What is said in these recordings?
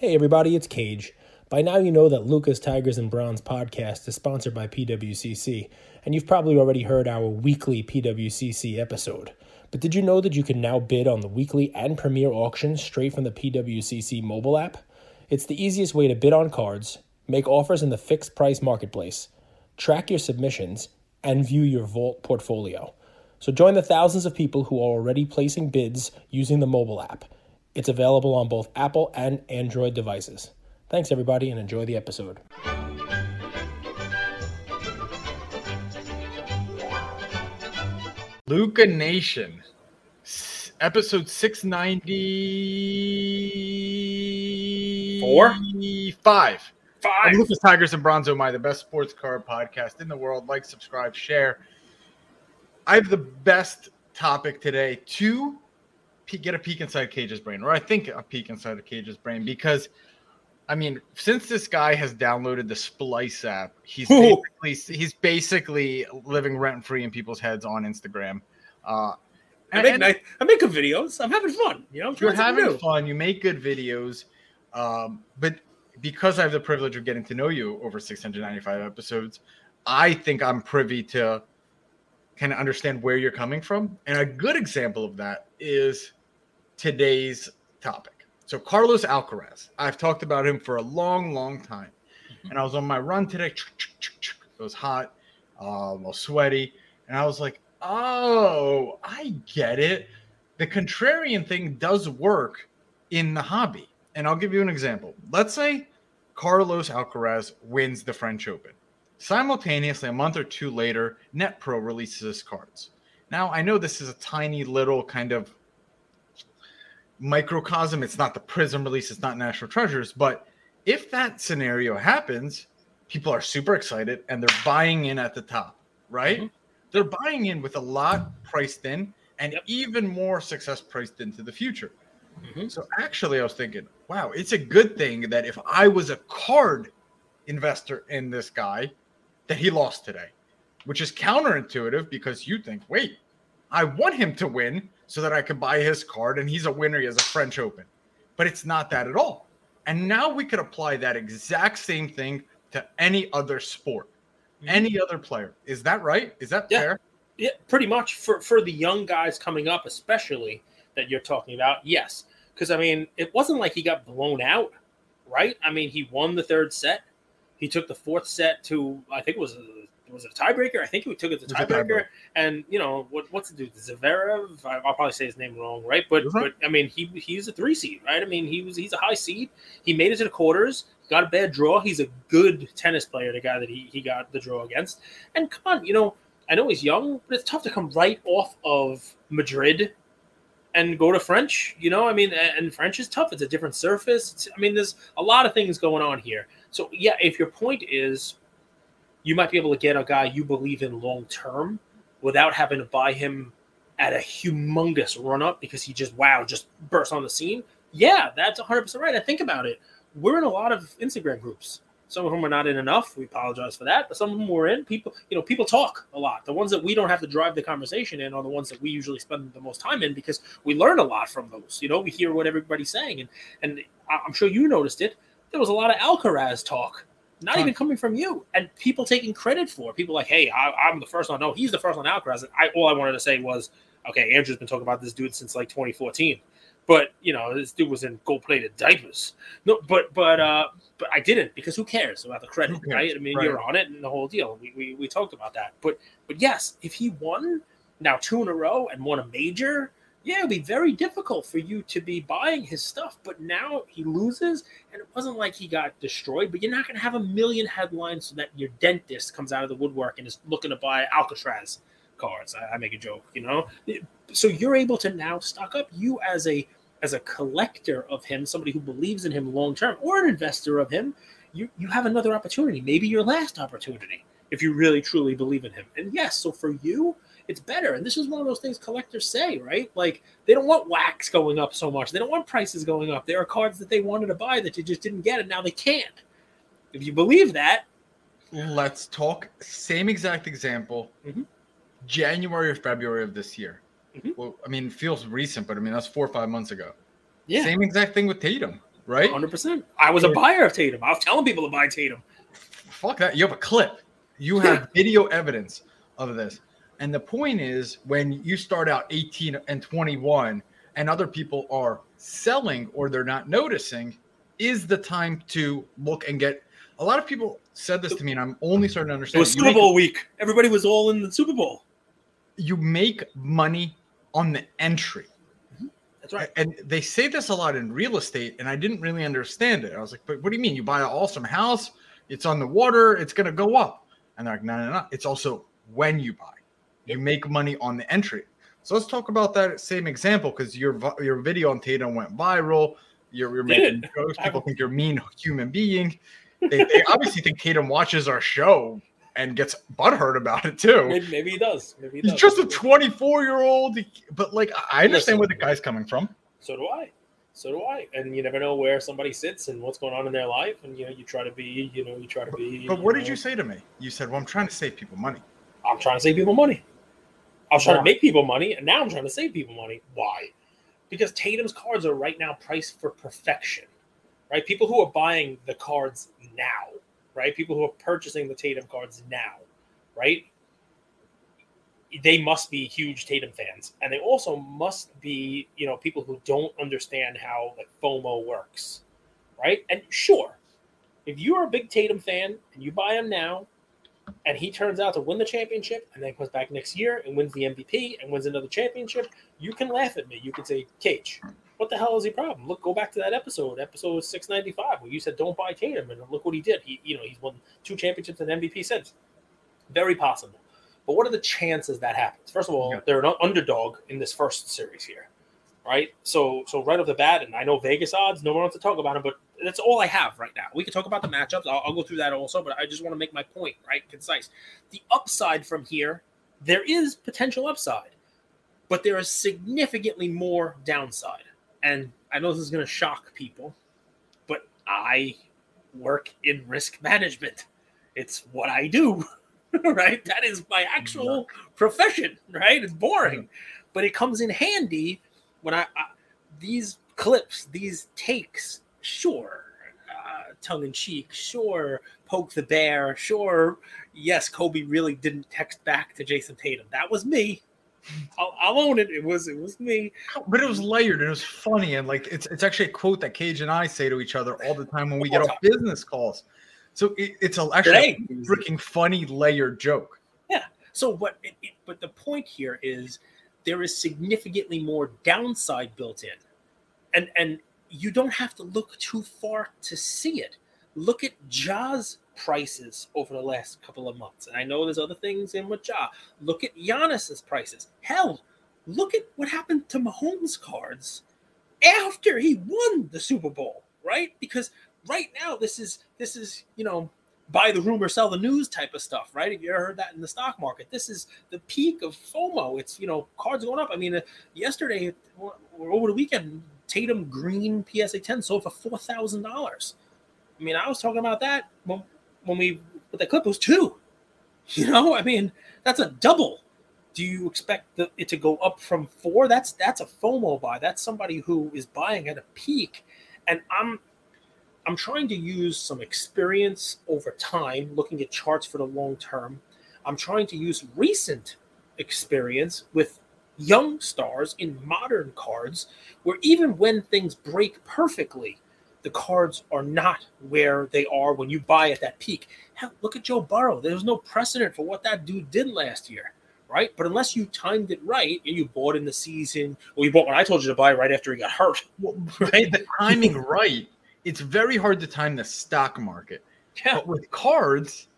Hey everybody, it's Cage. By now you know that Lucas Tigers and Bronze podcast is sponsored by PWCC, and you've probably already heard our weekly PWCC episode. But did you know that you can now bid on the weekly and premier auctions straight from the PWCC mobile app? It's the easiest way to bid on cards, make offers in the fixed price marketplace, track your submissions, and view your vault portfolio. So join the thousands of people who are already placing bids using the mobile app. It's available on both Apple and Android devices. Thanks, everybody, and enjoy the episode. Luca Nation, episode 690. Four? Five. Five. Lucas Tigers and Bronzo, my the best sports car podcast in the world. Like, subscribe, share. I have the best topic today to pe- get a peek inside Cage's brain, or I think a peek inside of Cage's brain, because I mean, since this guy has downloaded the Splice app, he's Ooh. basically he's basically living rent free in people's heads on Instagram. Uh, I make nice, I make good videos. I'm having fun. You know, you're having fun you make good videos um, but because i have the privilege of getting to know you over 695 episodes i think i'm privy to kind of understand where you're coming from and a good example of that is today's topic so carlos alcaraz i've talked about him for a long long time Mm-hmm. and i was on my run today it was hot um, I was sweaty and i was like oh i get it the contrarian thing does work in the hobby. And I'll give you an example. Let's say Carlos Alcaraz wins the French Open. Simultaneously, a month or two later, NetPro releases his cards. Now, I know this is a tiny little kind of microcosm. It's not the Prizm release, it's not National Treasures. But if that scenario happens, people are super excited and they're buying in at the top, right? Mhm. They're buying in with a lot priced in and Yep. even more success priced into the future. Mhm. So actually, I was thinking, wow, it's a good thing that if I was a card investor in this guy, that he lost today, which is counterintuitive because you think, wait, I want him to win so that I can buy his card and he's a winner. He has a French Open, but it's not that at all. And now we could apply that exact same thing to any other sport, Mhm. any other player. Is that right? Is that Yeah. fair? Yeah, pretty much for for the young guys coming up, especially that you're talking about. Yes, because I mean, it wasn't like he got blown out, right? I mean, he won the third set. He took the fourth set to I think it was was it a tiebreaker? I think he took it to It tiebreaker. And you know what? What's the dude? Zverev. I- I'll probably say his name wrong, right? But Mhm. but I mean, he he's a three seed, right? I mean, he was he's a high seed. He made it to the quarters. Got a bad draw. He's a good tennis player. The guy that he he got the draw against. And come on, you know, I know he's young, but it's tough to come right off of Madrid and go to French. You know, I mean, and French is tough. It's a different surface. It's, I mean, there's a lot of things going on here. So yeah, if your point is you might be able to get a guy you believe in long term without having to buy him at a humongous run up because he just wow just burst on the scene. Yeah, that's 100 percent right. I think about it. We're in a lot of Instagram groups. Some of them are not in enough. We apologize for that. But some of them we're in. People, you know, people talk a lot. The ones that we don't have to drive the conversation in are the ones that we usually spend the most time in because we learn a lot from those. You know, we hear what everybody's saying, and and I'm sure you noticed it. There was a lot of Alcaraz talk, not even coming from you, and people taking credit for. it. People like, hey, I, I'm the first one. No, he's the first one Alcaraz. And I all I wanted to say was, okay, Andrew's been talking about this dude since like 2014. But you know, this dude was in gold-plated diapers. No, but but uh, but I didn't because who cares about the credit, cares? right? I mean, Right. you're on it and the whole deal. We, we we talked about that. But but yes, if he won now two in a row and won a major, yeah, it'd be very difficult for you to be buying his stuff. But now he loses, and it wasn't like he got destroyed. But you're not going to have a million headlines so that your dentist comes out of the woodwork and is looking to buy Alcatraz cards. I, I make a joke, you know. So you're able to now stock up. You as a as a collector of him, somebody who believes in him long term, or an investor of him, you you have another opportunity, maybe your last opportunity, if you really truly believe in him. And yes, so for you, it's better. And this is one of those things collectors say, right? Like they don't want wax going up so much. They don't want prices going up. There are cards that they wanted to buy that you just didn't get, and now they can't. If you believe that, Let's talk. Same exact example. Mhm. January or February of this year. Mhm. Well, I mean, it feels recent, but I mean that's four or five months ago. yeah, Same exact thing with Tatum. right? 100%. I was a buyer of Tatum. I was telling people to buy Tatum. Fuck that. You have a clip. You have video evidence of this. And the point is, when you start out 18 and 21, and other people are selling or they're not noticing, is the time to look and get. A lot of people said this to me, and I'm only starting to understand. It was Super make- Bowl week. Everybody was all in the Super Bowl. you make money on the entry. Mm-hmm. That's right. And they say this a lot in real estate, and I didn't really understand it. I was like, but what do you mean? You buy an awesome house, it's on the water, it's going to go up. And they're like, no, no, no. It's also when you buy, you make money on the entry. So let's talk about that same example because your your video on Tatum went viral. You're, you're making jokes. People think you're a mean human being. They, they obviously think Tatum watches our show and gets butthurt about it too. Maybe, maybe he does. Maybe he He's does. just a 24 year old, but like I understand Listen. where the guy's coming from. So do I. So do I. And you never know where somebody sits and what's going on in their life. And you know, you try to be, you know, you try to be. But what know, did you say to me? You said, "Well, I'm trying to save people money." I'm trying to save people money. I was trying to make people money, and now I'm trying to save people money. Why? Because Tatum's cards are right now priced for perfection, right? People who are buying the cards now, right? People who are purchasing the Tatum cards now, right? They must be huge Tatum fans, and they also must be, you know, people who don't understand how like FOMO works, right? And sure, if you're a big Tatum fan and you buy him now, and he turns out to win the championship and then comes back next year and wins the MVP and wins another championship, you can laugh at me. You can say, Cage, what the hell is the problem? Look, go back to that episode, episode 695, where you said don't buy Tatum, and look what he did. He, you know, he's won two championships and MVP since. Very possible. But what are the chances that happens? First of all, Yeah. they're an underdog in this first series here. Right? So so right off the bat, and I know Vegas odds, no one wants to talk about them, but that's all I have right now. We can talk about the matchups. I'll, I'll go through that also, but I just want to make my point, right? Concise. The upside from here, there is potential upside, but there is significantly more downside. And I know this is going to shock people, but I work in risk management. It's what I do, right? That is my actual profession, right? It's boring, but it comes in handy when I, I these clips, these takes, sure, uh, tongue in cheek, sure, poke the bear, sure, yes, Kobe really didn't text back to Jayson Tatum. That was me. I'll, I'll own it. It was it was me. But it was layered and it was funny and like it's it's actually a quote that Cage and I say to each other all the time when we get off business calls. So it, it's a, actually a freaking funny layered joke. Yeah. So, what? it, it, but the point here is there is significantly more downside built in, and and you don't have to look too far to see it. Look at Ja's prices over the last couple of months, and I know there's other things in with Ja. Look at Giannis's prices. Hell, look at what happened to Mahomes' cards after he won the Super Bowl, right? Because right now this is this is you know buy the rumor, sell the news type of stuff, right? Have you ever heard that in the stock market? This is the peak of FOMO. It's you know cards going up. I mean, uh, yesterday or over the weekend, Tatum Green PSA 10 sold for four thousand dollars. I mean, I was talking about that when when we but the clip was two. You know, I mean, that's a double. Do you expect the, it to go up from four? That's that's a FOMO buy. That's somebody who is buying at a peak, and I'm I'm trying to use some experience over time, looking at charts for the long term. I'm trying to use recent experience with young stars in modern cards, where even when things break perfectly, the cards are not where they are when you buy at that peak. Hell, look at Joe Burrow. There's no precedent for what that dude did last year, right? But unless you timed it right and you bought in the season, or you bought when I told you to buy right after he got hurt, right? the timing right. It's very hard to time the stock market. Yeah. But with cards,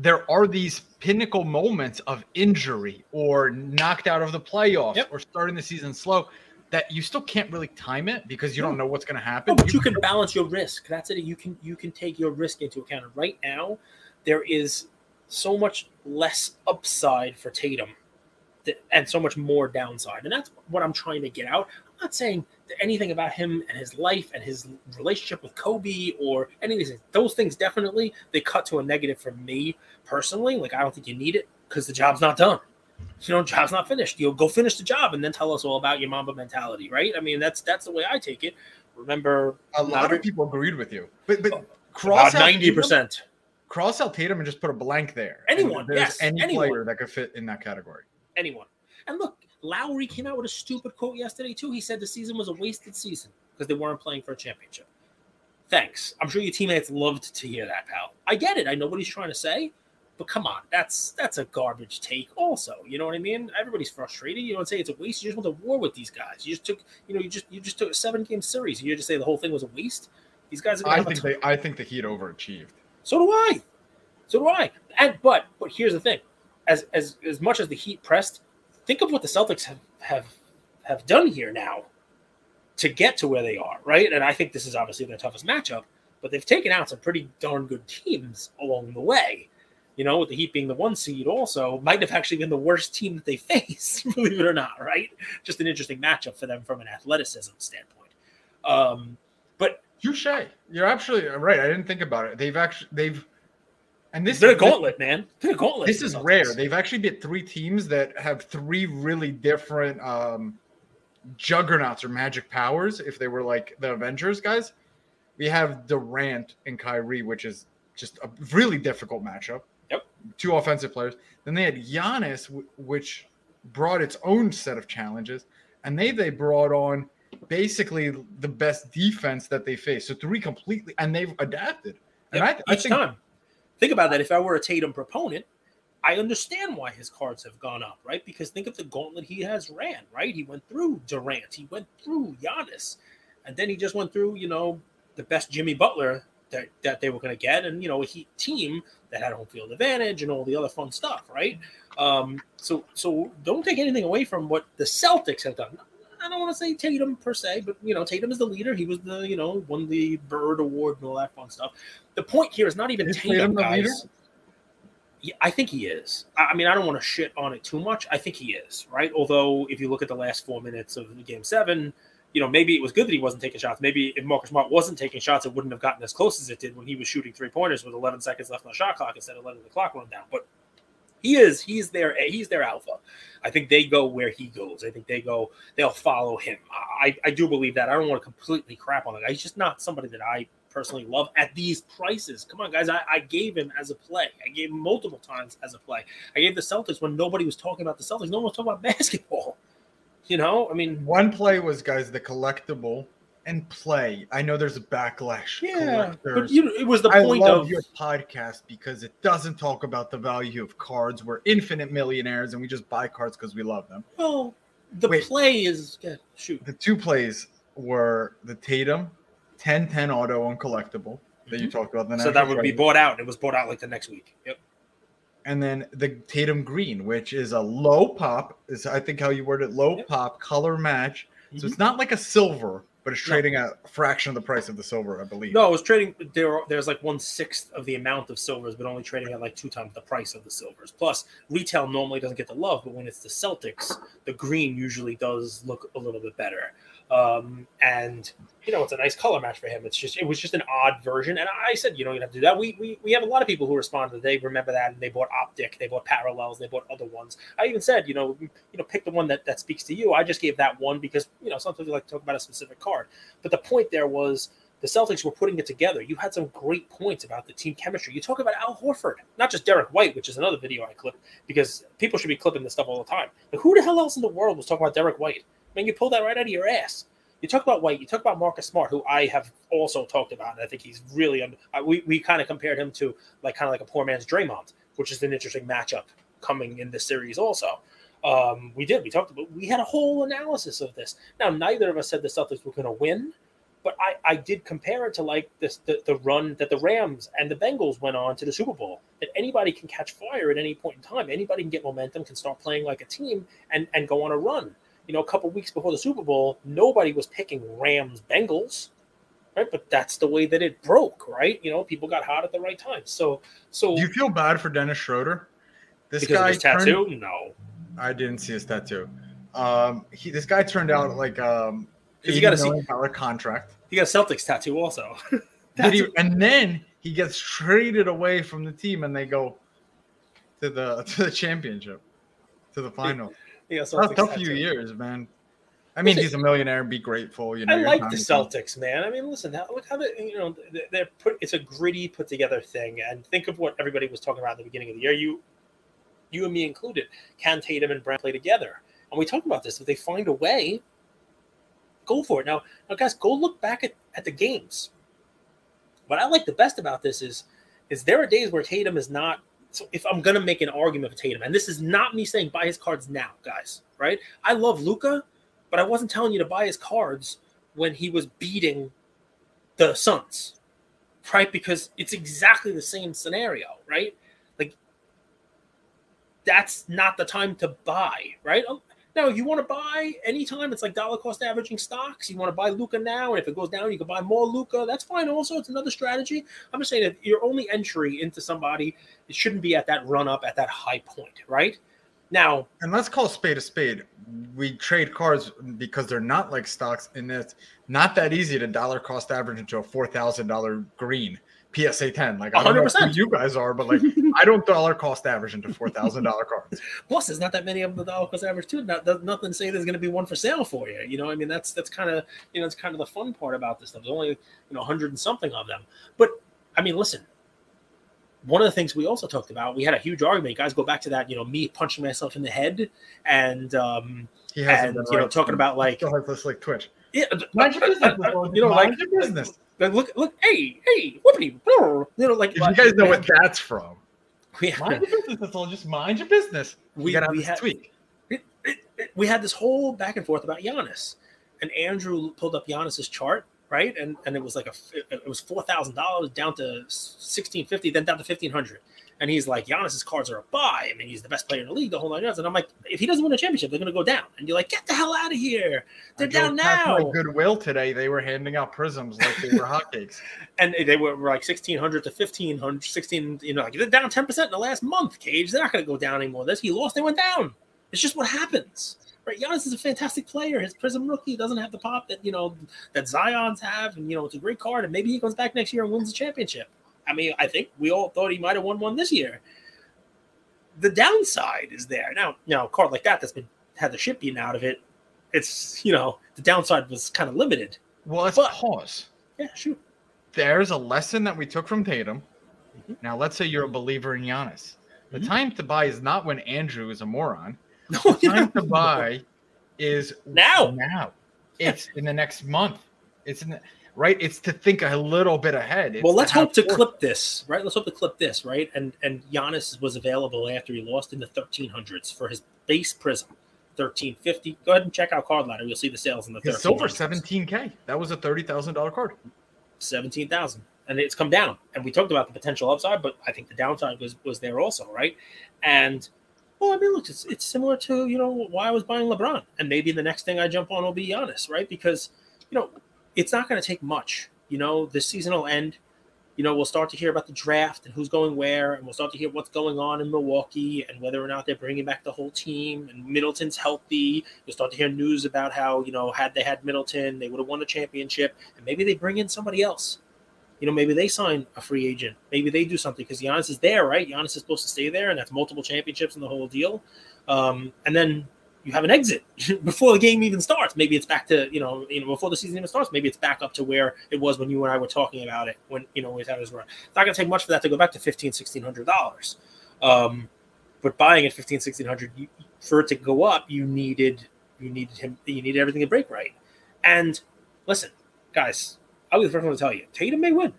there are these pinnacle moments of injury or knocked out of the playoffs Yep. or starting the season slow that you still can't really time it because you don't know what's going to happen. No, but you can balance your risk. That's it. You can you can take your risk into account. And right now, there is so much less upside for Tatum, and so much more downside. And that's what I'm trying to get out. I'm not saying anything about him and his life and his relationship with Kobe or any of these things. Those things definitely they cut to a negative for me personally. Like I don't think you need it because the job's not done. You know, job's not finished. You'll go finish the job and then tell us all about your Mamba mentality, right? I mean, that's that's the way I take it Remember, A lot of people agreed with you, but but oh, cross out ninety percent. cross out Tatum and just put a blank there. Anyone, yes, any anyone. player that could fit in that category. Anyone. And look, Lowry came out with a stupid quote yesterday too. He said the season was a wasted season because they weren't playing for a championship. Thanks. I'm sure your teammates loved to hear that, pal. I get it. I know what he's trying to say, but come on, that's that's a garbage take. Also, you know what I mean? Everybody's frustrated. You don't say it's a waste. You just went to war with these guys. You just took, you know, you just you just took a seven game series. You just say the whole thing was a waste. These guys are I think they I think the Heat overachieved. so do I. So do I. And but but here's the thing: as as as much as the Heat pressed, think of what the Celtics have have have done here now to get to where they are, right? And I think this is obviously their toughest matchup, but they've taken out some pretty darn good teams along the way. You know, with the Heat being the one seed, also might have actually been the worst team that they face, believe it or not, right? Just an interesting matchup for them from an athleticism standpoint. Um, but Touche. You're absolutely right. I didn't think about it. They've actually they've and this been a this- gauntlet, man. It's been a gauntlet. This is rare. They've actually beat three teams that have three really different um, juggernauts or magic powers. If they were like the Avengers guys, we have Durant and Kyrie, which is just a really difficult matchup. Yep. Two offensive players. Then they had Giannis, which brought its own set of challenges, and they they brought on basically the best defense that they faced. So three completely, and they've adapted. And I, I think time. Think about that. If I were a Tatum proponent, I understand why his cards have gone up, right? Because think of the gauntlet he has ran, right? He went through Durant, he went through Giannis, and then he just went through, you know, the best Jimmy Butler that, that they were going to get, and you know, a Heat team that had home field advantage and all the other fun stuff, right? Um, so, so don't take anything away from what the Celtics have done. I don't want to say Tatum per se, but you know, Tatum is the leader. He was the, you know, won the Bird Award and all that fun stuff. The point here is not even Is Tatum, Tatum guys. Yeah, I think he is. I I mean, I don't want to shit on it too much. I think he is, right? Although, if you look at the last four minutes of game seven, you know, maybe it was good that he wasn't taking shots. Maybe if Marcus Smart wasn't taking shots, it wouldn't have gotten as close as it did when he was shooting three pointers with 11 seconds left on the shot clock instead of letting the clock run down. But he is, he's their, he's their alpha. I think they go where he goes. I think they go, they'll follow him. I, I do believe that. I don't want to completely crap on the guy. He's just not somebody that I personally love at these prices. Come on, guys. I, I gave him as a play. I gave him multiple times as a play. I gave the Celtics when nobody was talking about the Celtics. No one was talking about basketball. You know, I mean, One play was guys the collectible and play. I know there's a backlash. yeah, but you know, it was the I point love of your podcast because it doesn't talk about the value of cards. We're infinite millionaires and we just buy cards because we love them. well, the Wait. play is yeah, shoot. The two plays were the Tatum 10-10 auto on collectible that you talked about. The Mm-hmm. So that National would be bought out. It was bought out like the next week. Yep. and then the Tatum Green, which is a low pop, is I think how you word it, low Yep. pop color match. So Mhm. it's not like a silver, but it's No. trading at a fraction of the price of the silver, I believe. No, it was trading. There, there's like one sixth of the amount of silvers, but only trading at like two times the price of the silvers. Plus, retail normally doesn't get the love, but when it's the Celtics, the green usually does look a little bit better. Um, and you know, it's a nice color match for him. It's just, it was just an odd version. And I said, you know, you have to do that. We, we, we have a lot of people who responded. That they remember that, and they bought optic, they bought parallels, they bought other ones. I even said, you know, you know, pick the one that that speaks to you. I just gave that one because you know sometimes we like to talk about a specific card. But the point there was the Celtics were putting it together. You had some great points about the team chemistry. You talk about Al Horford, not just Derrick White, which is another video I clipped because people should be clipping this stuff all the time. But who the hell else in the world was talking about Derrick White? I mean, you pull that right out of your ass. You talk about White. You talk about Marcus Smart, who I have also talked about. And I think he's really. We we kind of compared him to like kind of like a poor man's Draymond, which is an interesting matchup coming in this series also. Um, we did. We talked about. We had a whole analysis of this. Now, neither of us said the Celtics were going to win, but I, I did compare it to like this the, the run that the Rams and the Bengals went on to the Super Bowl. That anybody can catch fire at any point in time. Anybody can get momentum, can start playing like a team, and and go on a run. You know, a couple weeks before the Super Bowl, nobody was picking Rams Bengals, right? But that's the way that it broke, right? You know, people got hot at the right time. So so Do you feel bad for Dennis Schroeder? This guy his turned- tattoo, no. I didn't see his tattoo. Um, he this guy turned out like um, 'Cause you eighty gotta see- million dollar contract. He got a Celtics tattoo also. He, and then he gets traded away from the team, and they go to the to the championship, to the final. He got a That's a Celtics tough few years, man. I mean, he's a millionaire. Be grateful. You know, I like the. Celtics, man. I mean, listen, how, look how they, you know, they- they're put. It's a gritty, put together thing. And think of what everybody was talking about at the beginning of the year. You, you and me included. Can Tatum and Brown play together? And we talk about this. If they find a way, go for it. Now, now, guys, go look back at, at the games. What I like the best about this is, is there are days where Tatum is not. So if I'm gonna make an argument for Tatum, and this is not me saying buy his cards now, guys, right? I love Luka, but I wasn't telling you to buy his cards when he was beating the Suns, right? Because it's exactly the same scenario, right? Like that's not the time to buy, right? Um, Now, you want to buy anytime, it's like dollar cost averaging stocks. You want to buy Luka now, and if it goes down, you can buy more Luka. That's fine. Also, it's another strategy. I'm just saying that your only entry into somebody it shouldn't be at that run up at that high point, right? Now, And let's call spade a spade. We trade cards because they're not like stocks, and it's not that easy to dollar cost average into a four thousand dollar green PSA ten. Like I don't know 100%. who you guys are, but like I don't dollar cost average into four thousand dollar cards. Plus, there's not that many of the dollar cost average too. Not there's nothing to say there's going to be one for sale for you. You know, I mean, that's that's kind of you know, it's kind of the fun part about this stuff. There's only you know, hundred and something of them. But I mean, listen. One of the things we also talked about, we had a huge argument. Guys, go back to that. You know, me punching myself in the head, and um, He has and you know, talking about like, still has this like Twitch. yeah, Mind your business, you know, like, Mind your business. Like, look, look, hey, hey, whoopity, you know, like If you guys know what that's from, we, mind your business. That's all. Just mind your business. we, We got to we have had, this tweak. it, it, it- we had this whole back and forth about Giannis, and Andrew pulled up Giannis's chart, right? And and it was like a it was four thousand dollars down to sixteen fifty, then down to fifteen hundred. And he's like, Giannis's cards are a buy. I mean, he's the best player in the league, the whole nine yards. And I'm like, if he doesn't win a championship, they're going to go down. And you're like, get the hell out of here. They're I down now. my Goodwill today. They were handing out Prizms like they were hotcakes. and they were like 1600 to 1500 16 you know like they're down 10% in the last month cage they're not going to go down anymore this he lost they went down it's just what happens right Giannis is a fantastic player his Prizm rookie doesn't have the pop that you know that Zion's have and you know it's a great card and maybe he comes back next year and wins the championship I mean I think we all thought he might have won one this year the downside is there now now a card like that that's been had the shit beaten out of it it's you know the downside was kind of limited Well, let's But- pause. yeah shoot There's a lesson that we took from Tatum. Mhm. Now, let's say you're a believer in Giannis. The Mhm. time to buy is not when Andrew is a moron. no The time to buy is Now. Now, it's in the next month. It's in the, right. It's to think a little bit ahead. It's well, let's have hope to clip this, right? Let's hope to clip this, right? And and Giannis was available after he lost in the 1300s for his base Prizm, 1350. Go ahead and check out Card Ladder. You'll see the sales in the His silver 1300s. 17k. That was a thirty thousand dollar card. 17,000. And it's come down. And we talked about the potential upside, but I think the downside was was there also, right? And well, I mean, look, it's, it's similar to, you know, why I was buying LeBron. And maybe the next thing I jump on will be Giannis, right? Because, you know, it's not going to take much. You know, the season will end. You know, we'll start to hear about the draft and who's going where, and we'll start to hear what's going on in Milwaukee and whether or not they're bringing back the whole team. And Middleton's healthy. You'll start to hear news about how you know had they had Middleton, they would have won the championship, and maybe they bring in somebody else. You know, maybe they sign a free agent. Maybe they do something because Giannis is there, right? Giannis is supposed to stay there, and that's multiple championships and the whole deal. Um, and then you have an exit before the game even starts. Maybe it's back to you know, you know, before the season even starts. Maybe it's back up to where it was when you and I were talking about it when you know we had his run. It's not going to take much for that to go back to fifteen, sixteen hundred dollars. Um, but buying at fifteen, sixteen hundred, for it to go up, you needed you needed him, you needed everything to break right. And listen, guys, I'll be the first one to tell you, Tatum may win.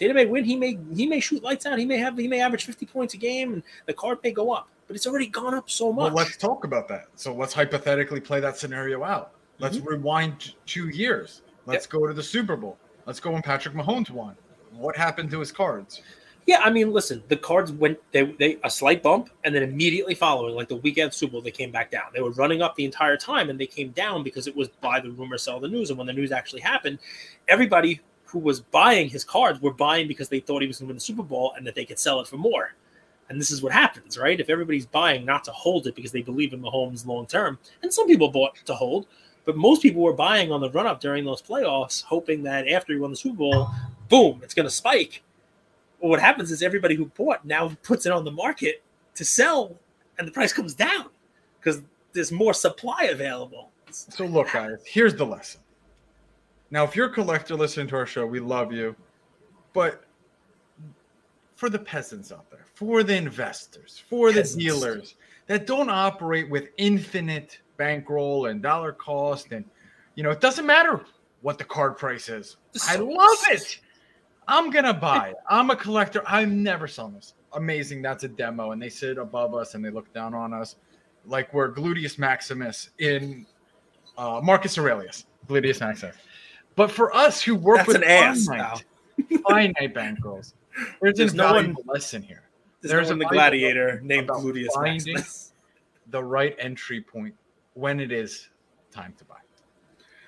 Tatum may win. He may he may shoot lights out. He may have he may average fifty points a game, and the card may go up. But it's already gone up so Well, much. let's talk about that. So let's hypothetically play that scenario out. Let's Mm-hmm. rewind two years. Let's go to the Super Bowl. Let's go when Patrick Mahomes won. What happened to his cards? Yeah, I mean, listen, the cards went they they a slight bump and then immediately following, like the weekend Super Bowl, they came back down. They were running up the entire time and they came down because it was by the rumor sell the news. And when the news actually happened, everybody who was buying his cards were buying because they thought he was going to win the Super Bowl and that they could sell it for more. And this is what happens, right? If everybody's buying not to hold it because they believe in Mahomes long term, and some people bought to hold, but most people were buying on the run up during those playoffs, hoping that after he won the Super Bowl, boom, it's going to spike. Well, what happens is everybody who bought now puts it on the market to sell, and the price comes down because there's more supply available. So look, guys, here's the lesson. Now, if you're a collector listening to our show, we love you. But for the peasants out there, for the investors, for Peasants. the dealers that don't operate with infinite bankroll and dollar cost, and you know, it doesn't matter what the card price is. I love it. I'm gonna buy it. I'm a collector. I'm never selling this. Amazing. That's a demo, and they sit above us and they look down on us like we're Gluteus Maximus in uh, Marcus Aurelius. Gluteus Maximus. But for us who work That's with an ass finite, finite bankrolls, there's, There's no one- lesson here. There's, There's no a one the gladiator named about Gluteus finding- Maximus. The right entry point when it is time to buy.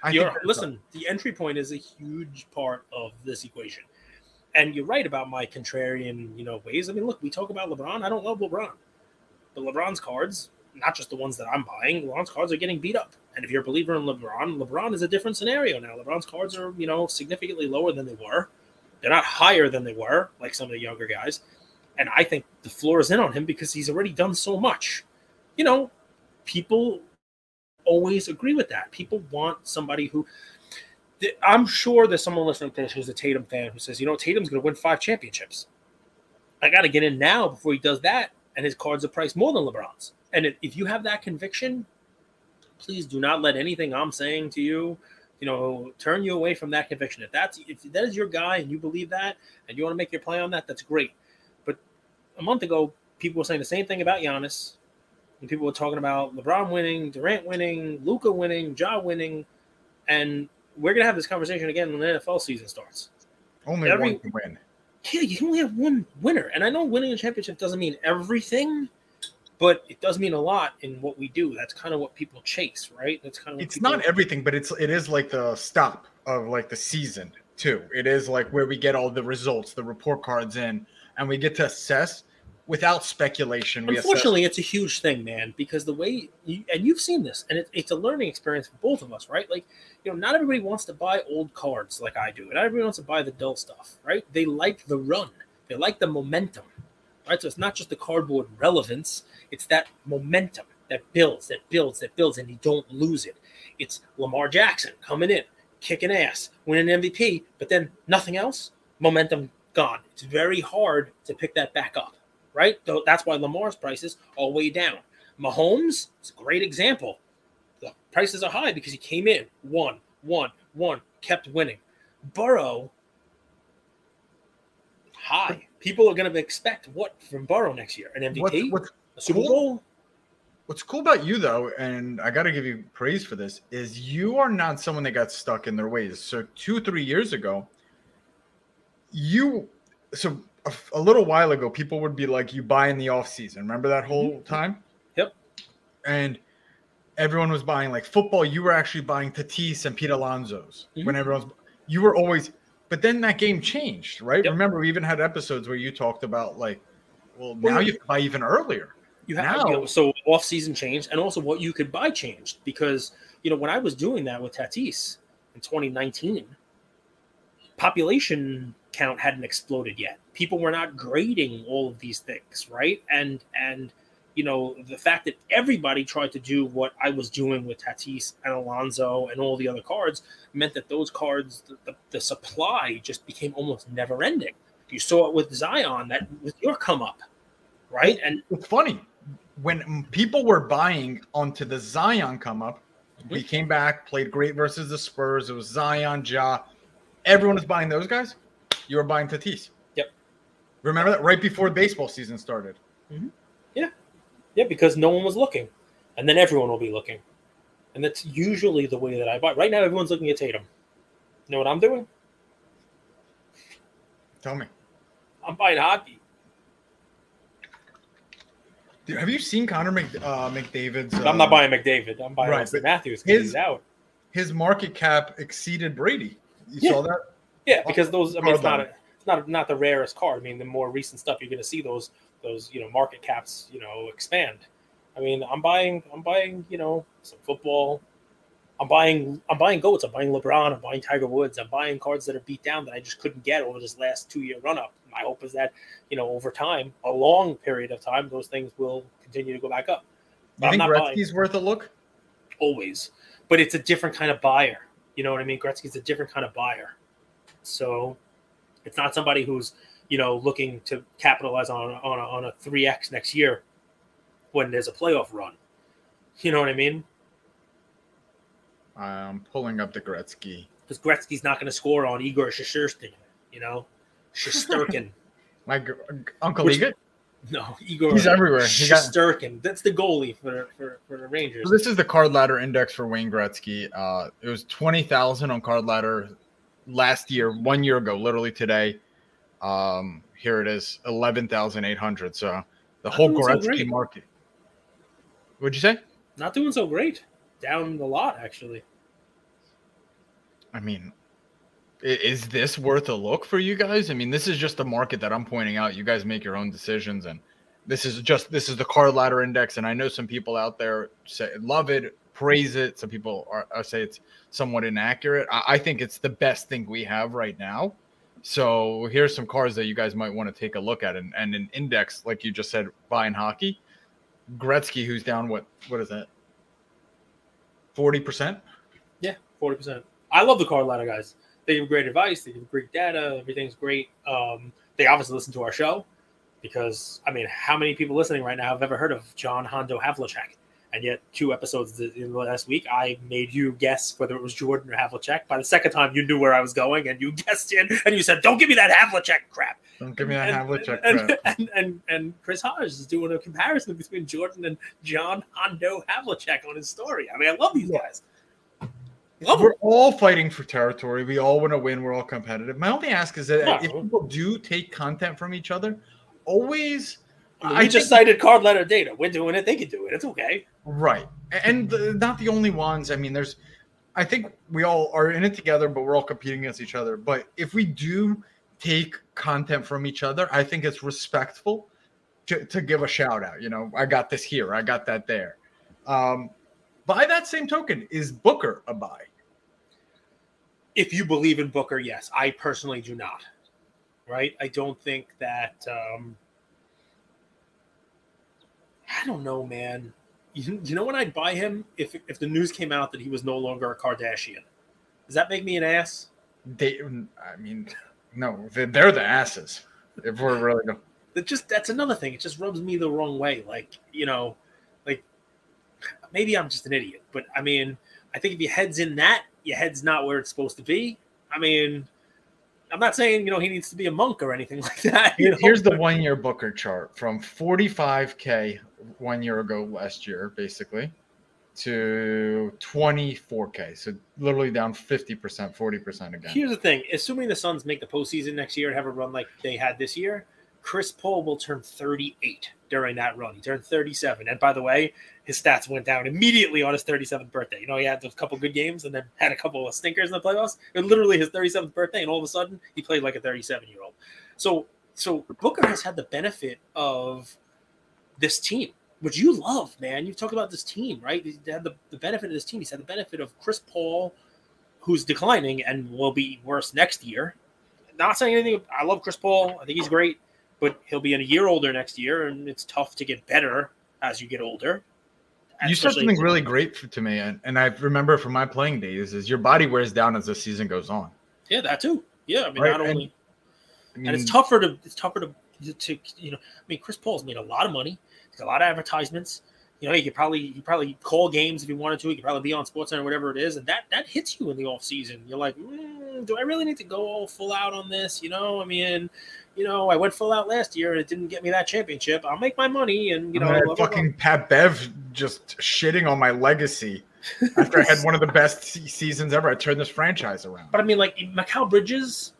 I You're, that's listen, the entry point is a huge part of this equation. And you're right about my contrarian, you know, ways. I mean, look, we talk about LeBron. I don't love LeBron. But LeBron's cards, not just the ones that I'm buying, LeBron's cards are getting beat up. And if you're a believer in LeBron, LeBron is a different scenario now. LeBron's cards are, you know, significantly lower than they were. They're not higher than they were, like some of the younger guys. And I think the floor is in on him because he's already done so much. You know, people always agree with that. People want somebody who I'm sure there's someone listening to this who's a Tatum fan who says, you know, Tatum's going to win five championships. I got to get in now before he does that, and his cards are priced more than LeBron's. And if, if you have that conviction, please do not let anything I'm saying to you, you know, turn you away from that conviction. If that's if that is your guy and you believe that and you want to make your play on that, that's great. But a month ago, people were saying the same thing about Giannis, and people were talking about LeBron winning, Durant winning, Luka winning, Ja winning, and we're gonna have this conversation again when the NFL season starts. Only every- one can win. Yeah, you can only have one winner, and I know winning a championship doesn't mean everything, but it does mean a lot in what we do. That's kind of what people chase, right? That's kind of what It's people, not everything, but it's it is like the stop of like the season too. It is like where we get all the results, the report cards in, and we get to assess without speculation. We assess Unfortunately, it's a huge thing, man, because the way you, and you've seen this, and it, it's a learning experience for both of us, right? Like, you know, not everybody wants to buy old cards like I do. and Not everybody wants to buy the dull stuff, right? They like the run, they like the momentum, right? So it's not just the cardboard relevance; it's that momentum that builds, that builds, that builds, and you don't lose it. It's Lamar Jackson coming in, kicking ass, winning MVP, but then nothing else. Momentum gone. It's very hard to pick that back up right? Though that's why Lamar's prices are way down. Mahomes is a great example. The prices are high because he came in, won, won, won, kept winning. Burrow, high. People are going to expect what from Burrow next year? An MVP, what's a Super cool- Bowl. What's cool about you though, and I got to give you praise for this, is you are not someone that got stuck in their ways. So two, three years ago, you so a, a little while ago, people would be like, "You buy in the off season." Remember that whole time? Yep. And everyone was buying like football. You were actually buying Tatis and Pete Alonso's when Mhm. everyone's. You were always, but then that game changed, right? Yep. Remember, we even had episodes where you talked about like, well, now you- you can buy even earlier. You have Now- you know, so off season changed, and also what you could buy changed because you know when I was doing that with Tatis in 2019, population count hadn't exploded yet. People were not grading all of these things, right? And and you know the fact that everybody tried to do what I was doing with Tatis and Alonso and all the other cards meant that those cards, the, the, the supply just became almost never ending. You saw it with Zion, that with your come up, right? And It's funny when people were buying onto the Zion come up. Mm-hmm. He came back, played great versus the Spurs. It was Zion, Ja. Everyone was buying those guys. You were buying Tatis. Yep. Remember that right before baseball season started. Yeah, because no one was looking, and then everyone will be looking, and that's usually the way that I buy. Right now, everyone's looking at Tatum. You know what I'm doing? Tell me, I'm buying hockey. Dude, have you seen Connor Mc, uh, McDavid's? I'm not uh, buying McDavid. I'm buying right, Matthews his- he's out. His market cap exceeded Brady. You Yeah. saw that? Yeah, because those. I mean, it's not a, it's not not the rarest card. I mean, the more recent stuff you're going to see those those you know market caps you know expand. I mean, I'm buying I'm buying you know some football. I'm buying I'm buying goats. I'm buying LeBron. I'm buying Tiger Woods. I'm buying cards that are beat down that I just couldn't get over this last two year run up. My hope is that you know over time, a long period of time, those things will continue to go back up. You I'm think not buying. Gretzky's worth a look? always. but it's a different kind of buyer. You know what I mean? Gretzky's a different kind of buyer. So it's not somebody who's you know looking to capitalize on on a, on a three x next year when there's a playoff run. You know what I mean? I'm pulling up the Gretzky. Because Gretzky's not going to score on Igor Shesterkin. You know, Shesterkin. My gr- uncle Which- Egan. no, Igor. He's everywhere. He got- That's the goalie for for, for the Rangers. So this is the card ladder index for Wayne Gretzky. Uh, it was twenty thousand on card ladder last year, one year ago, literally today. Um, here it is, eleven thousand eight hundred. So the Not whole doing so market. What'd you say? Not doing so great. Down a lot actually. I mean, is this worth a look for you guys? I mean, this is just the market that I'm pointing out. You guys make your own decisions, and this is just this is the card ladder index. And I know some people out there say love it, praise it. Some people are, are say it's somewhat inaccurate. I, I think it's the best thing we have right now. So here's some cars that you guys might want to take a look at, and, and an index like you just said, buying hockey. Gretzky, who's down what what is that? Forty percent. Yeah, forty percent. I love the ladder guys. They give great advice. They give great data. Everything's great. Um, they obviously listen to our show because I mean, how many people listening right now have ever heard of John Hondo Havlicek? And yet, two episodes in the last week, I made you guess whether it was Jordan or Havlicek. By the second time, you knew where I was going, and you guessed it, and you said, "Don't give me that Havlicek crap." Don't give me that and, Havlicek and, crap. and, and, and Chris Hodge is doing a comparison between Jordan and John Hondo Havlicek on his story. I mean, I love these guys. Love. We're all fighting for territory. We all want to win. We're all competitive. My only ask is that Yeah. if people do take content from each other, always I, mean, I just think- cited card ladder data. We're doing it. They can do it. It's okay. Right, and the, not the only ones. I mean, there's. I think we all are in it together, but we're all competing against each other. But if we do take content from each other, I think it's respectful to, to give a shout out. You know, I got this here, I got that there. Um, by that same token, is Booker a buy? If you believe in Booker, yes. I personally do not. Right? I don't think that. Um, I don't know, man. You, you know when I'd buy him if if the news came out that he was no longer a Kardashian. Does that make me an ass? They, I mean, no, they're, they're the asses. If we're really going. That just that's another thing. It just rubs me the wrong way. Like you know, like maybe I'm just an idiot, but I mean, I think if your head's in that, your head's not where it's supposed to be. I mean, I'm not saying you know he needs to be a monk or anything like that. you know, Here's the one year Booker chart from 45K one year ago last year, basically, to 24K. So literally down 50%, 40% again. Here's the thing: assuming the Suns make the postseason next year and have a run like they had this year, Chris Paul will turn 38 during that run. He turned 37, and by the way, his stats went down immediately on his 37th birthday. You know, he had a couple good games and then had a couple of stinkers in the playoffs. It literally his 37th birthday, and all of a sudden, he played like a 37 year old. So, so Booker has had the benefit of this team, which you love, man. You've talked about this team, right? He's had the, the benefit of this team. He's had the benefit of Chris Paul, who's declining and will be worse next year. Not saying anything. I love Chris Paul. I think he's great, but he'll be a year older next year, and it's tough to get better as you get older. You said something really great to me, and, and I remember from my playing days is your body wears down as the season goes on. Yeah, that too. Yeah, I mean, Right, not and- only I mean, and it's tougher to it's tougher to to you know. I mean, Chris Paul's made a lot of money. He's got a lot of advertisements. You know, he could probably he probably call games if he wanted to. He could probably be on SportsCenter or whatever it is, and that that hits you in the off season. You're like, mm, do I really need to go all full out on this? You know, I mean, you know, I went full out last year and it didn't get me that championship. I'll make my money, and you know, blah, blah. fucking Pat Bev just shitting on my legacy after I had one of the best seasons ever. I turned this franchise around. But I mean, like Mikal Bridges,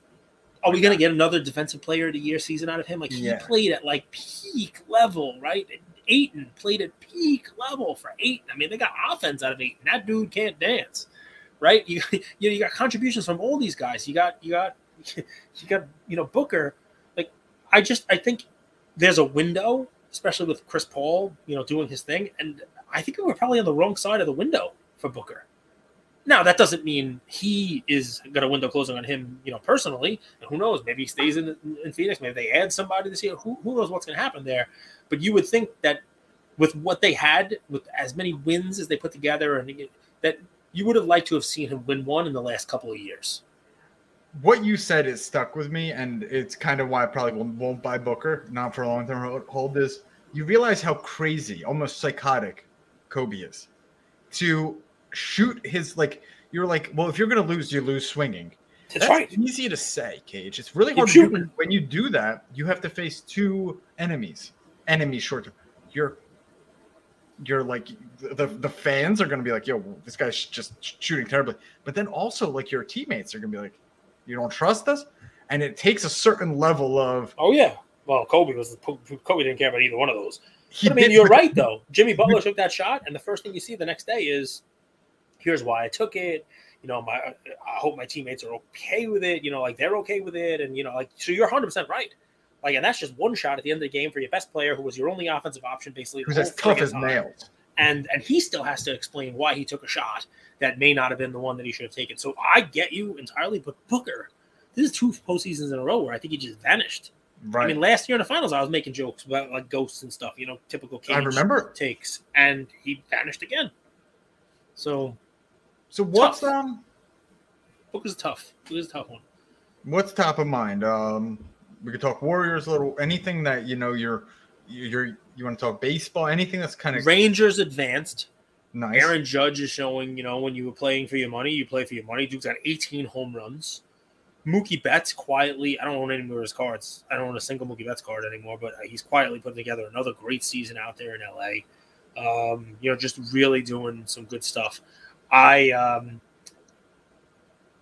are we going to get another defensive player of the year season out of him? Like he Yeah. played at like peak level, right? Ayton played at peak level for Ayton. I mean, they got offense out of Ayton. That dude can't dance, right? You you, know, you got contributions from all these guys. You got you got you got you know Booker. Like I just I think there's a window, especially with Chris Paul, you know, doing his thing, and I think we were probably on the wrong side of the window for Booker. Now that doesn't mean he is got a window closing on him, you know, personally. And who knows? Maybe he stays in, in Phoenix. Maybe they add somebody this year. Who, who knows what's going to happen there? But you would think that with what they had, with as many wins as they put together, and that you would have liked to have seen him win one in the last couple of years. What you said is stuck with me, and it's kind of why I probably won't, won't buy Booker, not for a long term hold. Is you realize how crazy, almost psychotic, Kobe is to shoot his like. You're like, well, if you're gonna lose, you lose swinging. That's, That's right. easy to say, Cage. It's really hard to do. When you do that, you have to face two enemies. Enemies short term. You're you're like the the fans are gonna be like, yo, this guy's just shooting terribly. But then also like your teammates are gonna be like, you don't trust us? And it takes a certain level of Oh yeah. Well, Kobe was Kobe didn't care about either one of those. But I mean, did- you're right though. Jimmy Butler took that shot, and the first thing you see the next day is, "Here's why I took it." You know, my I hope my teammates are okay with it. You know, like they're okay with it, and you know, like so you're 100 percent right. Like, and that's just one shot at the end of the game for your best player, who was your only offensive option, basically. Who's as tough as nails. and and he still has to explain why he took a shot that may not have been the one that he should have taken. So I get you entirely, but Booker, this is two postseasons in a row where I think he just vanished. Right. I mean, last year in the finals, I was making jokes about like ghosts and stuff, you know, typical I remember. takes, and he vanished again. So So what's Tough. um Booker's tough. Booker's a tough one. what's top of mind? Um we could talk Warriors a little anything that you know you're you're you want to talk baseball, anything that's kind of Rangers advanced. nice. Aaron Judge is showing, you know, when you were playing for your money, you play for your money. Dude's got 18 home runs. Mookie Betts quietly, I don't own any more of his cards. I don't own a single Mookie Betts card anymore, but he's quietly putting together another great season out there in LA. Um, you know, just really doing some good stuff. I, um,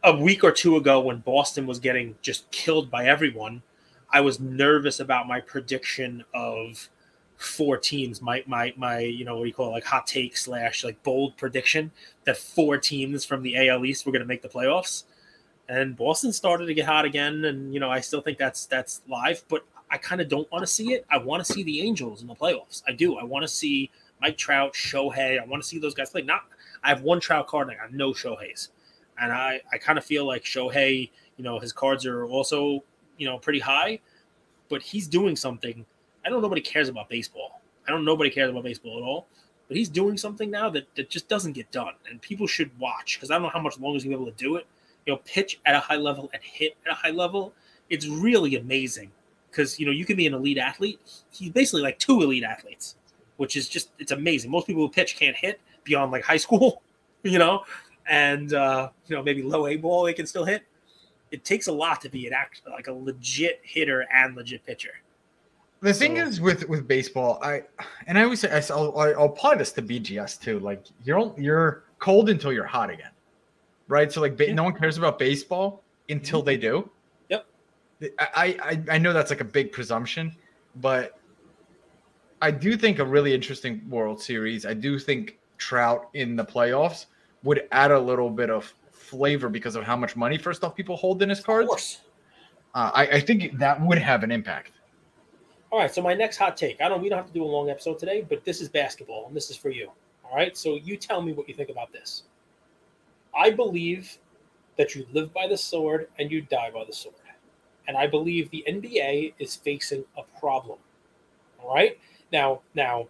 a week or two ago when Boston was getting just killed by everyone, I was nervous about my prediction of four teams. My my my you know what do you call it like hot take slash like bold prediction that four teams from the AL East were going to make the playoffs. And Boston started to get hot again, and you know I still think that's that's live, but I kind of don't want to see it. I want to see the Angels in the playoffs. I do. I want to see Mike Trout, Shohei. I want to see those guys play. Not I have one Trout card and I got no Shohei's, and I I kind of feel like Shohei. You know his cards are also you know pretty high, but he's doing something. I don't nobody cares about baseball. I don't nobody cares about baseball at all. But he's doing something now that, that just doesn't get done, and people should watch because I don't know how much longer he's gonna be able to do it. You know, pitch at a high level and hit at a high level. It's really amazing because you know you can be an elite athlete. He's basically like two elite athletes, which is just it's amazing. Most people who pitch can't hit beyond like high school, you know, and uh, you know maybe low A ball they can still hit. It takes a lot to be an act like a legit hitter and legit pitcher. The thing So- is with with baseball, I and I always say I- I'll, I'll apply this to BGS too. Like you're you're cold until you're hot again, right? So like Yeah. no one cares about baseball until they do. Yep. I, I I know that's like a big presumption, but I do think a really interesting World Series. I do think Trout in the playoffs would add a little bit of flavor because of how much money first off people hold in his cards. Uh, I, I think that would have an impact. All right, so my next hot take. I don't. We don't have to do a long episode today, but this is basketball, and this is for you. All right, so you tell me what you think about this. I believe that you live by the sword and you die by the sword, and I believe the NBA is facing a problem. All right, now, now,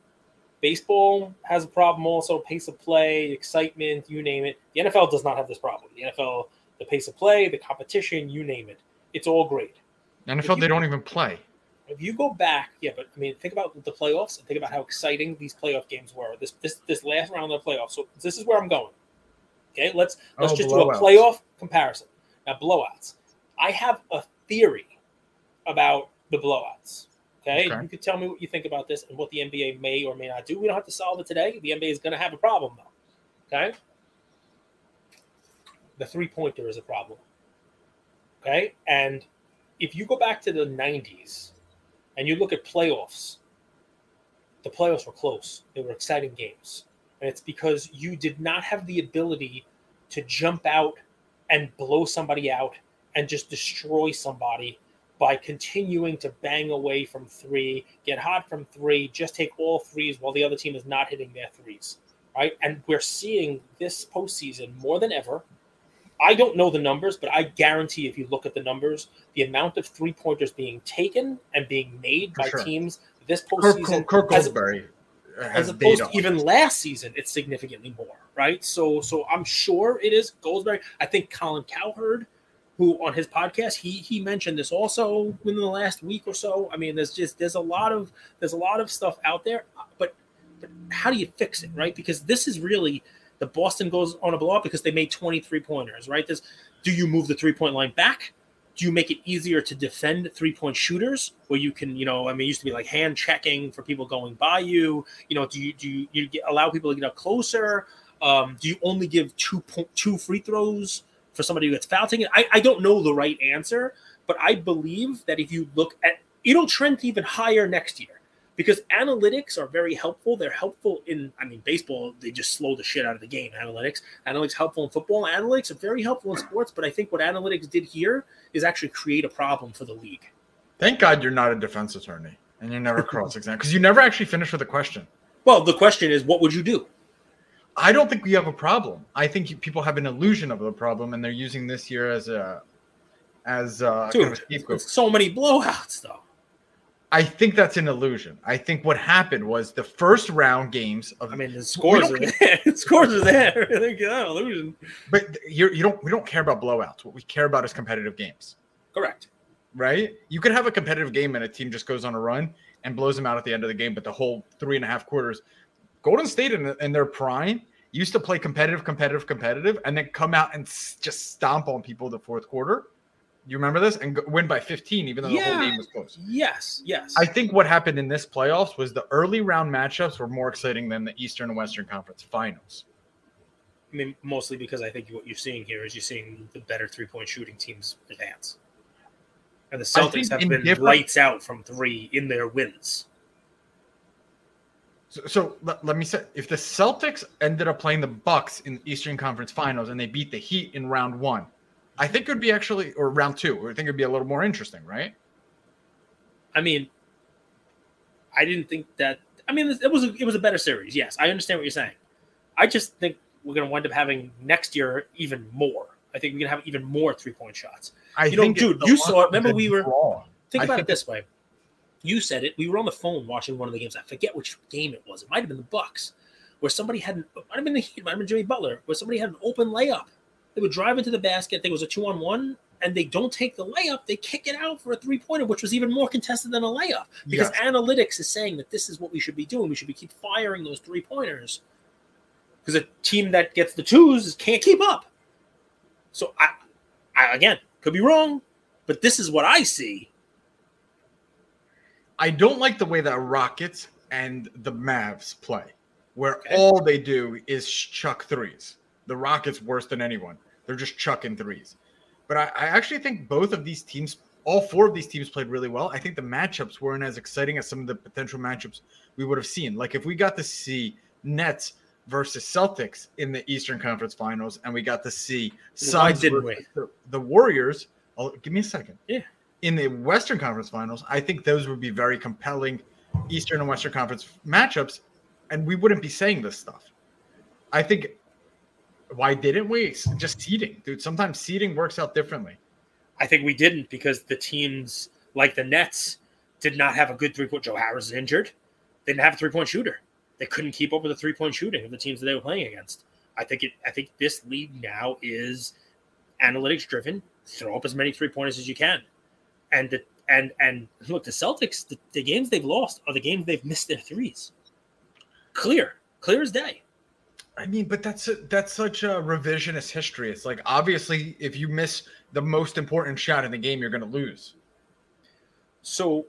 baseball has a problem also. Pace of play, excitement, you name it. The NFL does not have this problem. The NFL, the pace of play, the competition, you name it. It's all great. NFL, they don't even play. If you go back, yeah, but I mean, think about the playoffs and think about how exciting these playoff games were. This this this last round of the playoffs. So this is where I'm going. Okay, let's let's Oh, just blowouts. do a playoff comparison. Now, blowouts. I have a theory about the blowouts. Okay? Okay. you could tell me what you think about this and what the NBA may or may not do. We don't have to solve it today. The NBA is going to have a problem though. Okay, the three pointer is a problem. Okay, and if you go back to the '90s and you look at playoffs, the playoffs were close. They were exciting games. And it's because you did not have the ability to jump out and blow somebody out and just destroy somebody by continuing to bang away from three, get hot from three, just take all threes while the other team is not hitting their threes. Right. And we're seeing this postseason more than ever. I don't know the numbers, but I guarantee if you look at the numbers, the amount of three pointers being taken and being made For by sure. teams this postseason Kirk has- Goldsberry as opposed to even last season, it's significantly more, right? So, so I'm sure it is Goldsberry. I think Colin Cowherd, who on his podcast, he he mentioned this also within the last week or so. I mean, there's just there's a lot of there's a lot of stuff out there, but but how do you fix it, right? Because this is really the Boston goes on a blowout because they made 23 pointers, right? This, do you move the three point line back? Do you make it easier to defend three point shooters where you can, you know, I mean, it used to be like hand checking for people going by you. You know, do you do you, you allow people to get up closer? Um, do you only give two point two free throws for somebody who gets foul taken? I, I don't know the right answer, but I believe that if you look at it'll trend even higher next year because analytics are very helpful. They're helpful in, I mean, baseball, they just slow the shit out of the game. Analytics, analytics helpful in football. Analytics are very helpful in sports, but I think what analytics did here is actually create a problem for the league. Thank God you're not a defense attorney and you're never cross examined because you never actually finish with a question. Well, the question is, what would you do? I don't think we have a problem. I think people have an illusion of a problem, and they're using this year as a as a, Dude, kind of scapegoat. so many blowouts, though. I think that's an illusion. I think what happened was the first round games of I mean, the scores are there. the scores are there. I think, yeah, illusion. but you're, you don't we don't care about blowouts. What we care about is competitive games, Correct. right? You could have a competitive game and a team just goes on a run and blows them out at the end of the game, but the whole three and a half quarters, Golden State in, in their prime used to play competitive, competitive, competitive, and then come out and s- just stomp on people the fourth quarter. You remember this and go, win by 15, even though the whole game was close. Yes, yes. I think what happened in this playoffs was the early round matchups were more exciting than the Eastern and Western Conference finals. I mean, mostly because I think what you're seeing here is you're seeing the better three point shooting teams advance. And the Celtics have been lights out from three in their wins. So, so let, let me say, if the Celtics ended up playing the Bucks in the Eastern Conference Finals and they beat the Heat in round one, I think it would be actually, or round two, I think it'd be a little more interesting, right? I mean, I didn't think that. I mean, it was a, it was a better series. Yes, I understand what you're saying. I just think we're going to wind up having next year even more. I think we're going to have even more three point shots. I You know, think dude, you saw it. Remember we were- draw. Think I about think it this way. You said it. We were on the phone watching one of the games. I forget which game it was. It might have been the Bucks, where somebody had an, it might have been the Heat, might have been Jimmy Butler, where somebody had an open layup. They would drive into the basket. It was a two on one, and they don't take the layup. They kick it out for a three pointer, which was even more contested than a layup because Yes. analytics is saying that this is what we should be doing. We should be keep firing those three pointers because a team that gets the twos can't keep up. So I, I again could be wrong, but this is what I see. I don't like the way that Rockets and the Mavs play, where Okay. all they do is chuck threes. The Rockets worse than anyone. They're just chucking threes. But I, I actually think both of these teams, all four of these teams played really well. I think the matchups weren't as exciting as some of the potential matchups we would have seen. Like if we got to see Nets versus Celtics in the Eastern Conference Finals, and we got to see Suns didn't versus the, the Warriors. Oh, give me a second. Yeah. In the Western Conference Finals, I think those would be very compelling Eastern and Western Conference matchups, and we wouldn't be saying this stuff. I think. Why didn't we? Just seeding, dude. Sometimes seeding works out differently. I think we didn't because the teams like the Nets did not have a good three point. Joe Harris is injured. They didn't have a three point shooter. They couldn't keep up with the three point shooting of the teams that they were playing against. I think it. I think this league now is analytics driven. Throw up as many three pointers as you can, and the, and and look, the Celtics. The, the games they've lost are the games they've missed their threes. Clear, clear as day. I mean, but that's a, that's such a revisionist history. It's like obviously, if you miss the most important shot in the game, you're going to lose. So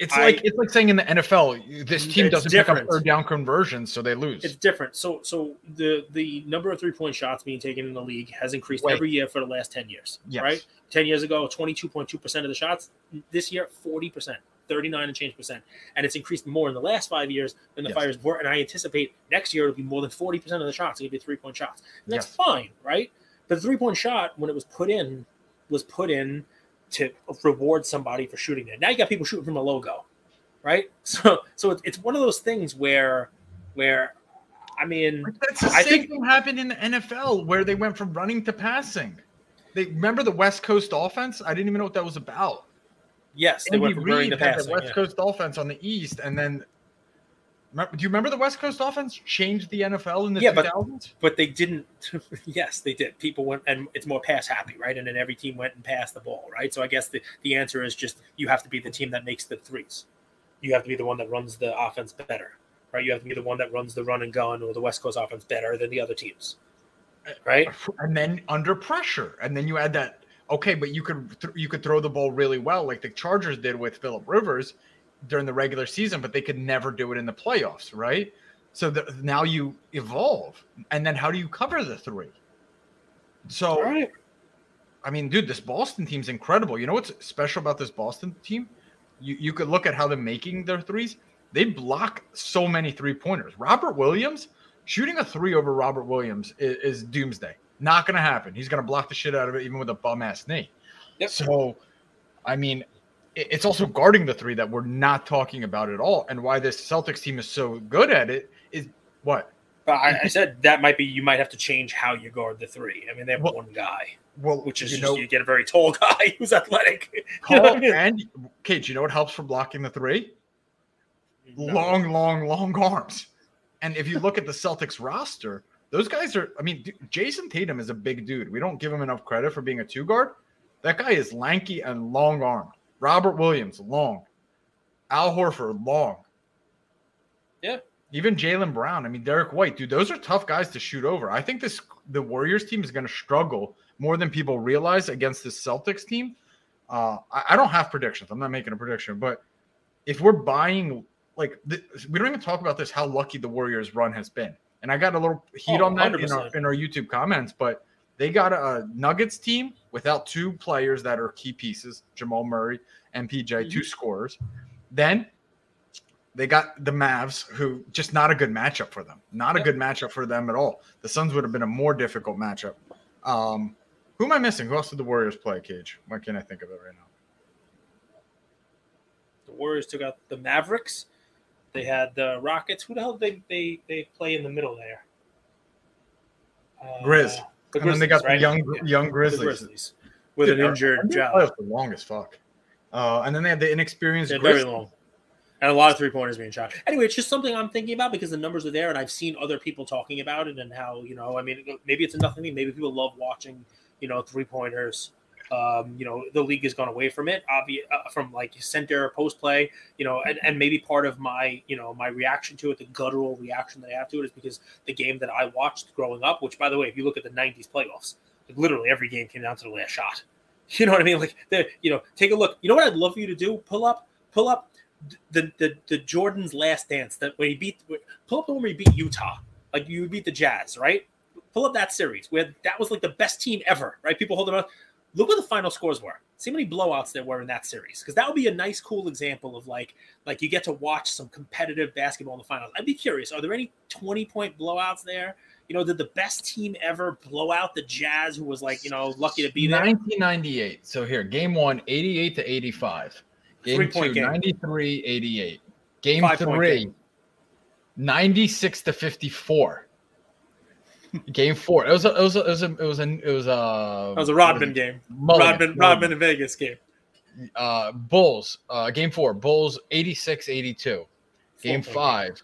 It's I- like it's like saying in the NFL, this mm, team doesn't pick up third down conversions, so they lose. It's different. So so the the number of three point shots being taken in the league has increased Wait. every year for the last ten years. Yes. Right? Ten years ago, twenty two point two percent of the shots. This year, forty percent, thirty nine and change percent, and it's increased more in the last five years than the Yes. years before. And I anticipate next year it'll be more than forty percent of the shots will be three point shots. And that's Yes. fine, right? But the three point shot when it was put in was put in to reward somebody for shooting it. Now you got people shooting from a logo, right? So so it's, it's one of those things where where I mean that's the I same think- thing happened in the NFL where they went from running to passing. They remember the West Coast offense. I didn't even know what that was about. yes they Andy went from running to had the passing. West yeah. Coast offense on the East, and then Do you remember the West Coast offense changed the NFL in the Yeah, but- 2000s? but they didn't. yes, they did. People went, and it's more pass happy, right? And then every team went and passed the ball, right? So I guess the, the answer is just you have to be the team that makes the threes. You have to be the one that runs the offense better, right? You have to be the one that runs the run and gun or the West Coast offense better than the other teams, uh, right? and then under pressure, and then you add that. Okay, but you could th- you could throw the ball really well, like the Chargers did with Philip Rivers during the regular season, but they could never do it in the playoffs, right? So the, now you evolve, and then how do you cover the three? So right. I mean, dude, this Boston team's incredible. You know what's special about this Boston team? You you could look at how they're making their threes. They block so many three pointers. Robert Williams shooting a three over Robert Williams is, is doomsday. Not gonna happen. He's gonna block the shit out of it, even with a bum ass knee. Yep. So, I mean, it's also guarding the three that we're not talking about at all, and why this Celtics team is so good at it is what But I, I said that might be you might have to change how you guard the three. I mean, they have Well, one guy, well, which is you just know, you get a very tall guy who's athletic. You know I mean? and Kate. You know what helps for blocking the three? No. long, long, long arms. And if you look at the Celtics roster, those guys are. I mean, dude, Jayson Tatum is a big dude. We don't give him enough credit for being a two guard. That guy is lanky and long armed. Robert Williams, long. Al Horford, long. Yeah. Even Jaylen Brown. I mean, Derrick White, dude. Those are tough guys to shoot over. I think this the Warriors team is going to struggle more than people realize against this Celtics team. Uh, I, I don't have predictions. I'm not making a prediction, but if we're buying like th- we don't even talk about this how lucky the Warriors run has been. And I got a little heat Oh, on that in our in our YouTube comments, but they got a, Nuggets team without two players that are key pieces, Jamal Murray and PJ, two scorers. Then they got the Mavs, who just not a good matchup for them. Not a Yep. good matchup for them at all. The Suns would have been a more difficult matchup. Um, who am I missing? Who else did the Warriors play, Cage? Why can't I think of it right now? The Warriors took out the Mavericks. They had the Rockets. Who the hell did they they they play in the middle there? Uh, Grizz. The and then they got right? the young Yeah, young Grizzlies. Grizzlies with Dude, an injured our job. playoffs were long as fuck. Uh, and then they had the inexperienced They're very long. And a lot of three pointers being shot. Anyway, it's just something I'm thinking about because the numbers are there, and I've seen other people talking about it and how you know. I mean, maybe it's a nothing thing. Maybe people love watching, you know, three pointers. Um, you know, the league has gone away from it, obvious uh, from like center post play. You know, and, and maybe part of my you know my reaction to it, the guttural reaction that I have to it, is because the game that I watched growing up. Which, by the way, if you look at the '90s playoffs, like literally every game came down to the last shot. You know what I mean? Like, the, you know, take a look. You know what I'd love for you to do? Pull up, pull up the the, the Jordan's last dance that when he beat pull up the one where he beat Utah, like you beat the Jazz, right? Pull up that series where that was like the best team ever, right? People hold them up. Look what the final scores were. See how many blowouts there were in that series, because that would be a nice, cool example of like like you get to watch some competitive basketball in the finals. I'd be curious. Are there any twenty point blowouts there? You know, did the best team ever blow out the Jazz, who was like you know lucky to be there? 1998. So here, game one, 88 to 85. Game Three-point two, game. 93, 88. Game three, game. 96 to 54. Game four. It was a, it was a, it was a, it was a, it was a, That was a Rodman game. Mulligan, Rodman. Rodman in Vegas game. uh, Bulls, uh, game four, Bulls 86 82. Game five,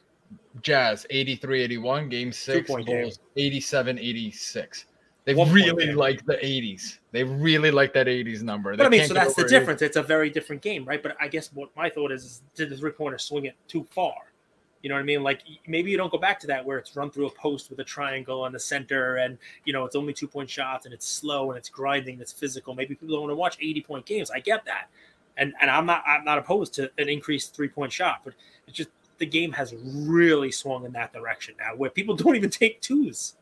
Jazz 83 81. Game six, game. Bulls 87 86. They One-point really game. like the 80s. They really like that 80s number. But I mean, so that's the over it. difference. It's a very different game, right? But I guess what my thought is, is did the three pointer swing it too far? You know what I mean? Like maybe you don't go back to that where it's run through a post with a triangle on the center, and you know it's only two point shots, and it's slow and it's grinding, and it's physical. Maybe people don't want to watch eighty point games. I get that, and and I'm not I'm not opposed to an increased three point shot, but it's just the game has really swung in that direction now, where people don't even take twos.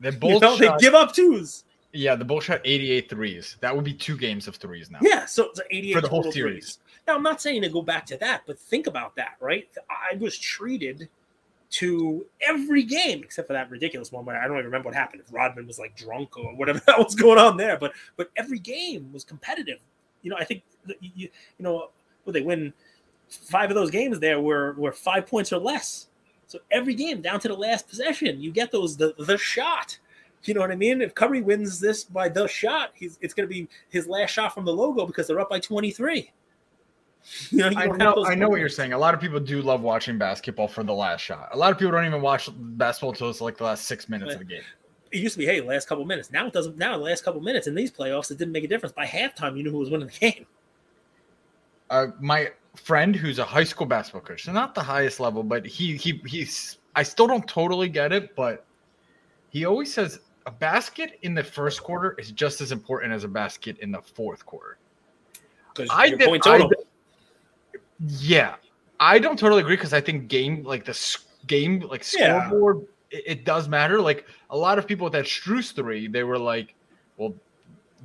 The You Bulls know, they give up twos. yeah, the Bulls shot 88 threes. That would be two games of threes now. Yeah, so it's 88 For the whole series. threes. Now, I'm not saying to go back to that, but think about that, right? I was treated to every game except for that ridiculous one where I don't even remember what happened. If Rodman was like drunk or whatever that was going on there, but but every game was competitive. You know, I think you, you know, would they win five of those games there were were five points or less. So every game down to the last possession, you get those the the shot. You know what I mean? If Curry wins this by the shot, he's it's going to be his last shot from the logo because they're up by 23. You know, you I know, I know what you're saying. A lot of people do love watching basketball for the last shot. A lot of people don't even watch basketball until it's like the last six minutes of the game. It used to be, hey, last couple minutes. Now it doesn't. Now the last couple minutes in these playoffs, it didn't make a difference. By halftime, you knew who was winning the game. Uh, my friend, who's a high school basketball coach, so not the highest level, but he he he's. I still don't totally get it, but he always says a basket in the first quarter is just as important as a basket in the fourth quarter. Because I your did- point I did- Yeah, I don't totally agree because I think game like the game like Yeah. scoreboard it, it does matter. Like a lot of people with that Struce three, they were like, well,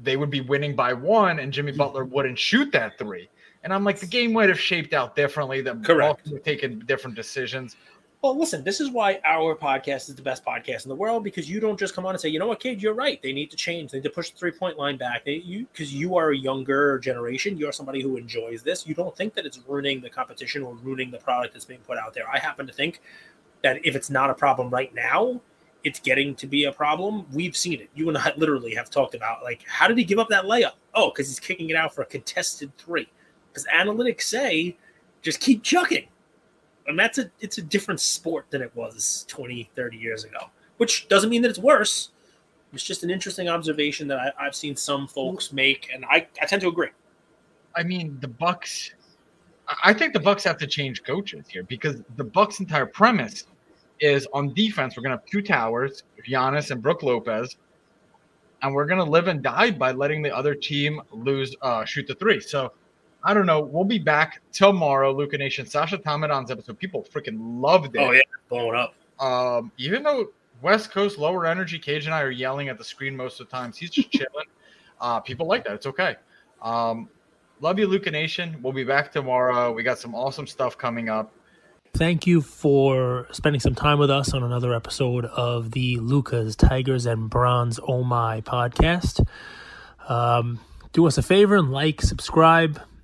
they would be winning by one, and Jimmy mm. Butler wouldn't shoot that three. And I'm like, the game might have shaped out differently. That Correct. could have taken different decisions. Well, listen, this is why our podcast is the best podcast in the world because you don't just come on and say, you know what, kid, you're right. They need to change. They need to push the three point line back. They, you because you are a younger generation. You're somebody who enjoys this. You don't think that it's ruining the competition or ruining the product that's being put out there. I happen to think that if it's not a problem right now, it's getting to be a problem. We've seen it. You and I literally have talked about like, how did he give up that layup? Oh, because he's kicking it out for a contested three. Because analytics say just keep chucking and that's a it's a different sport than it was 20 30 years ago which doesn't mean that it's worse it's just an interesting observation that I, i've seen some folks make and I, I tend to agree I mean, the Bucks. I- think the Bucks have to change coaches here because the Bucks' entire premise is on defense. We're gonna have two towers, Giannis and Brooke Lopez, and we're gonna live and die by letting the other team lose, uh, shoot the three. So, I don't know. We'll be back tomorrow, Luka Nation. Sasha Tamadon's episode. People freaking loved it. oh yeah blowing up Um, even though West Coast lower energy, Cage and I are yelling at the screen most of the times. He's just chilling. Uh, people like that. It's okay. Um, love you, Luka Nation. We'll be back tomorrow. We got some awesome stuff coming up. Thank you for spending some time with us on another episode of the Lucas, Tigers, and Bronze Oh My podcast. Um, do us a favor and like, subscribe.